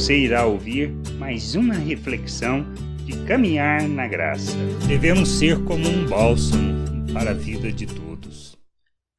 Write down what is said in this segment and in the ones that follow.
Você irá ouvir mais uma reflexão de caminhar na graça. Devemos ser como um bálsamo para a vida de todos.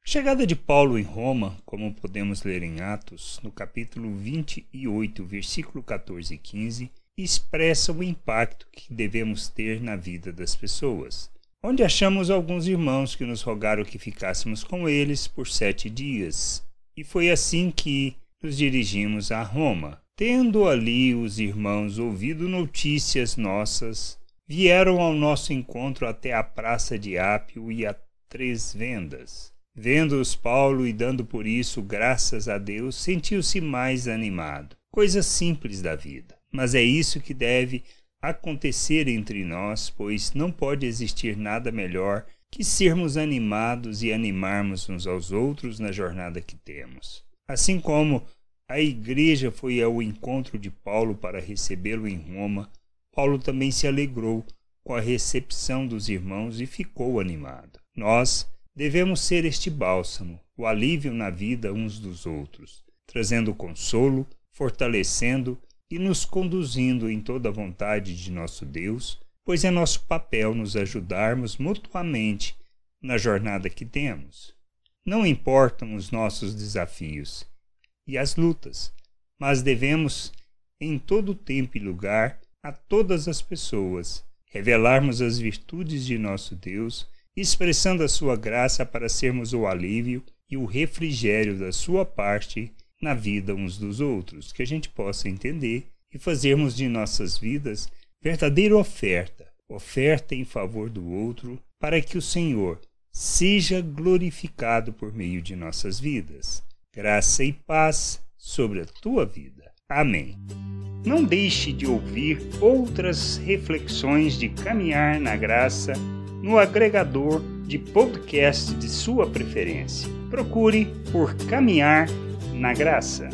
A chegada de Paulo em Roma, como podemos ler em Atos, no capítulo 28, versículo 14 e 15, expressa o impacto que devemos ter na vida das pessoas. Onde achamos alguns irmãos que nos rogaram que ficássemos com eles por sete dias. E foi assim que nos dirigimos a Roma. Tendo ali os irmãos ouvido notícias nossas, vieram ao nosso encontro até a praça de Ápio e a Três Vendas. Vendo-os Paulo e dando por isso graças a Deus, sentiu-se mais animado. Coisa simples da vida. Mas é isso que deve acontecer entre nós, pois não pode existir nada melhor que sermos animados e animarmos uns aos outros na jornada que temos. Assim como a igreja foi ao encontro de Paulo para recebê-lo em Roma, Paulo também se alegrou com a recepção dos irmãos e ficou animado. Nós devemos ser este bálsamo, o alívio na vida uns dos outros, trazendo consolo, fortalecendo e nos conduzindo em toda a vontade de nosso Deus, pois é nosso papel nos ajudarmos mutuamente na jornada que temos. Não importam os nossos desafios e as lutas, mas devemos, em todo tempo e lugar, a todas as pessoas, revelarmos as virtudes de nosso Deus, expressando a sua graça para sermos o alívio e o refrigério da sua parte na vida uns dos outros, que a gente possa entender e fazermos de nossas vidas verdadeira oferta, oferta em favor do outro, para que o Senhor seja glorificado por meio de nossas vidas. Graça e paz sobre a tua vida. Amém. Não deixe de ouvir outras reflexões de caminhar na graça no agregador de podcast de sua preferência. Procure por Caminhar na Graça.